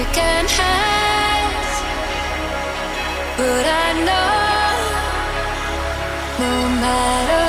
We can hide, but I know no matter.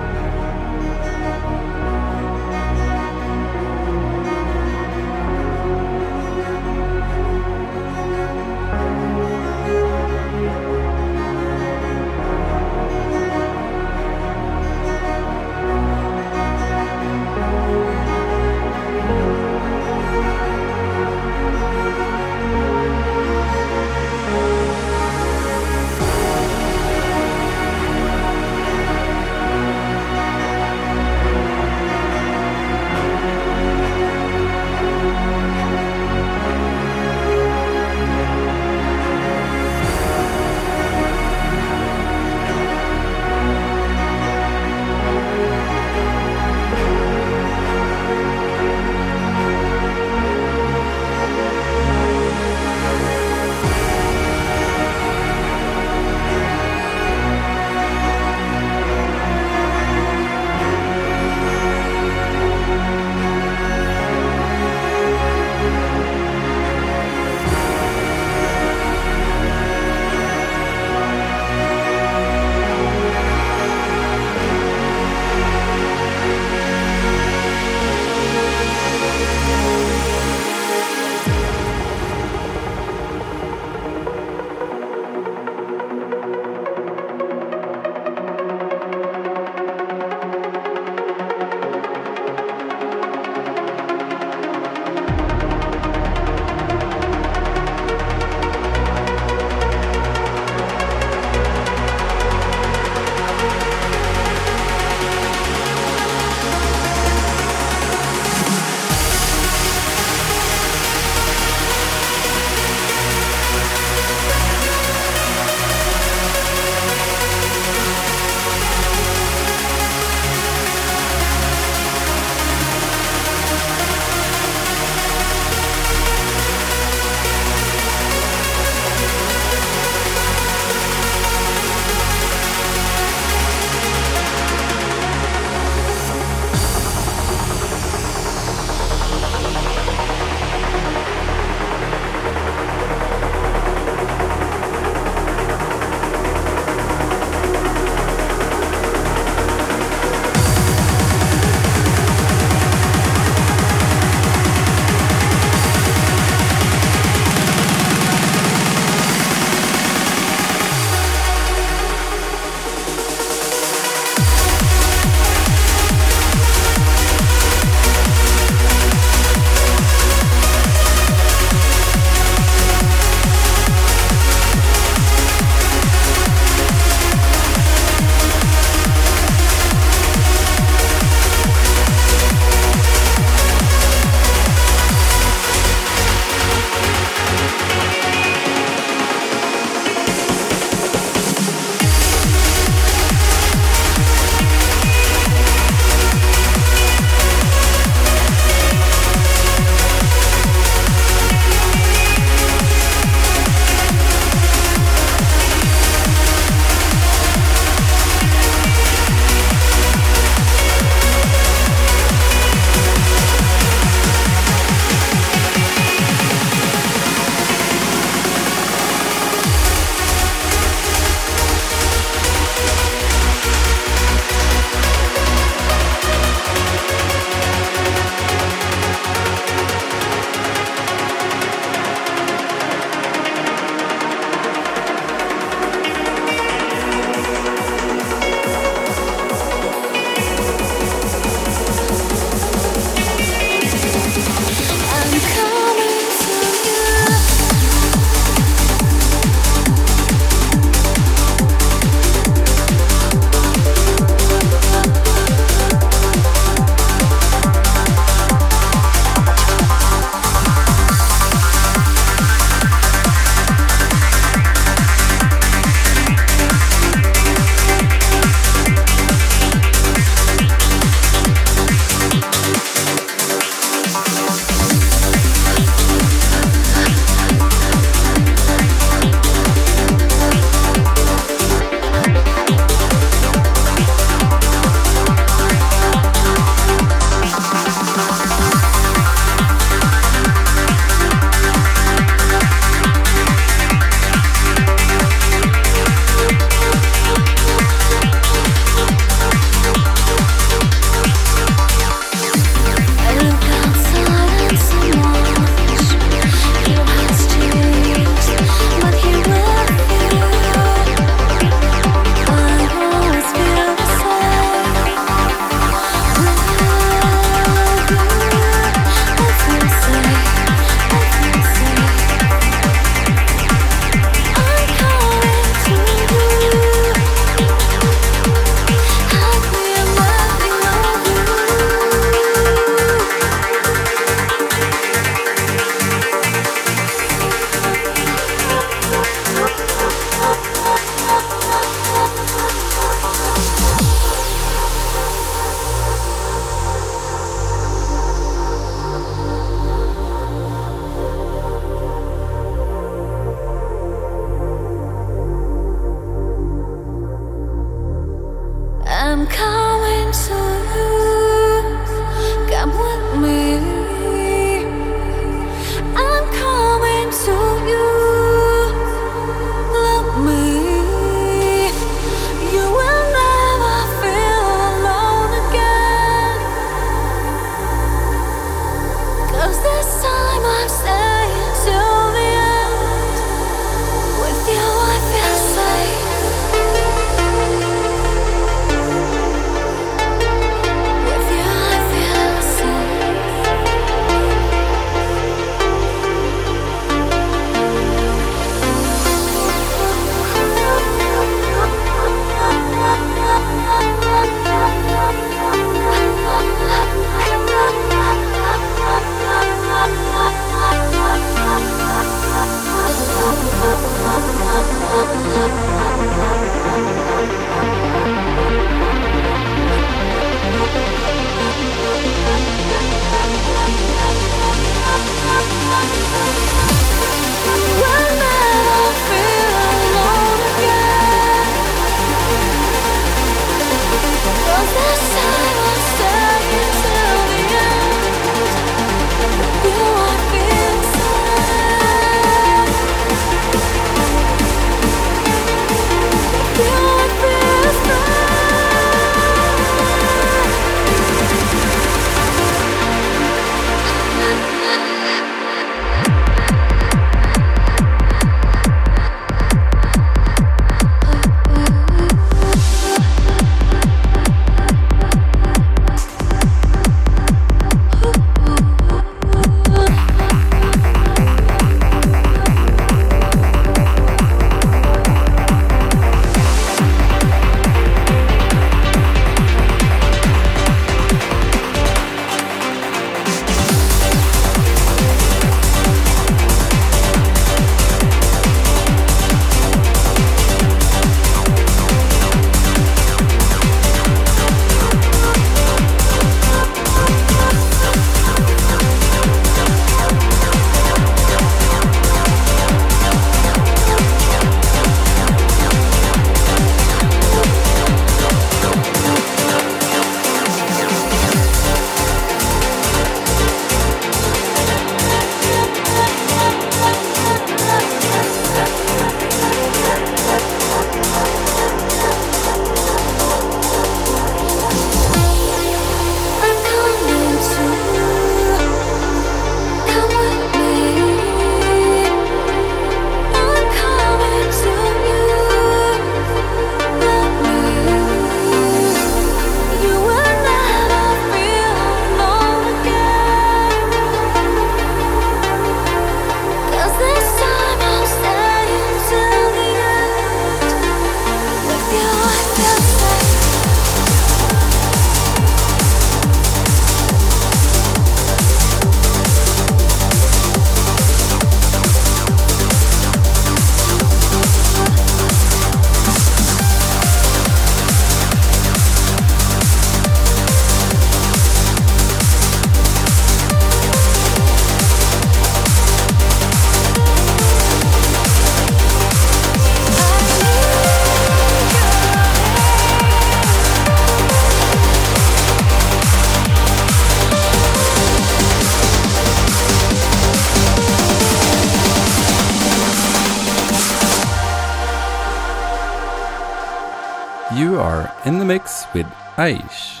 Mix with Aish.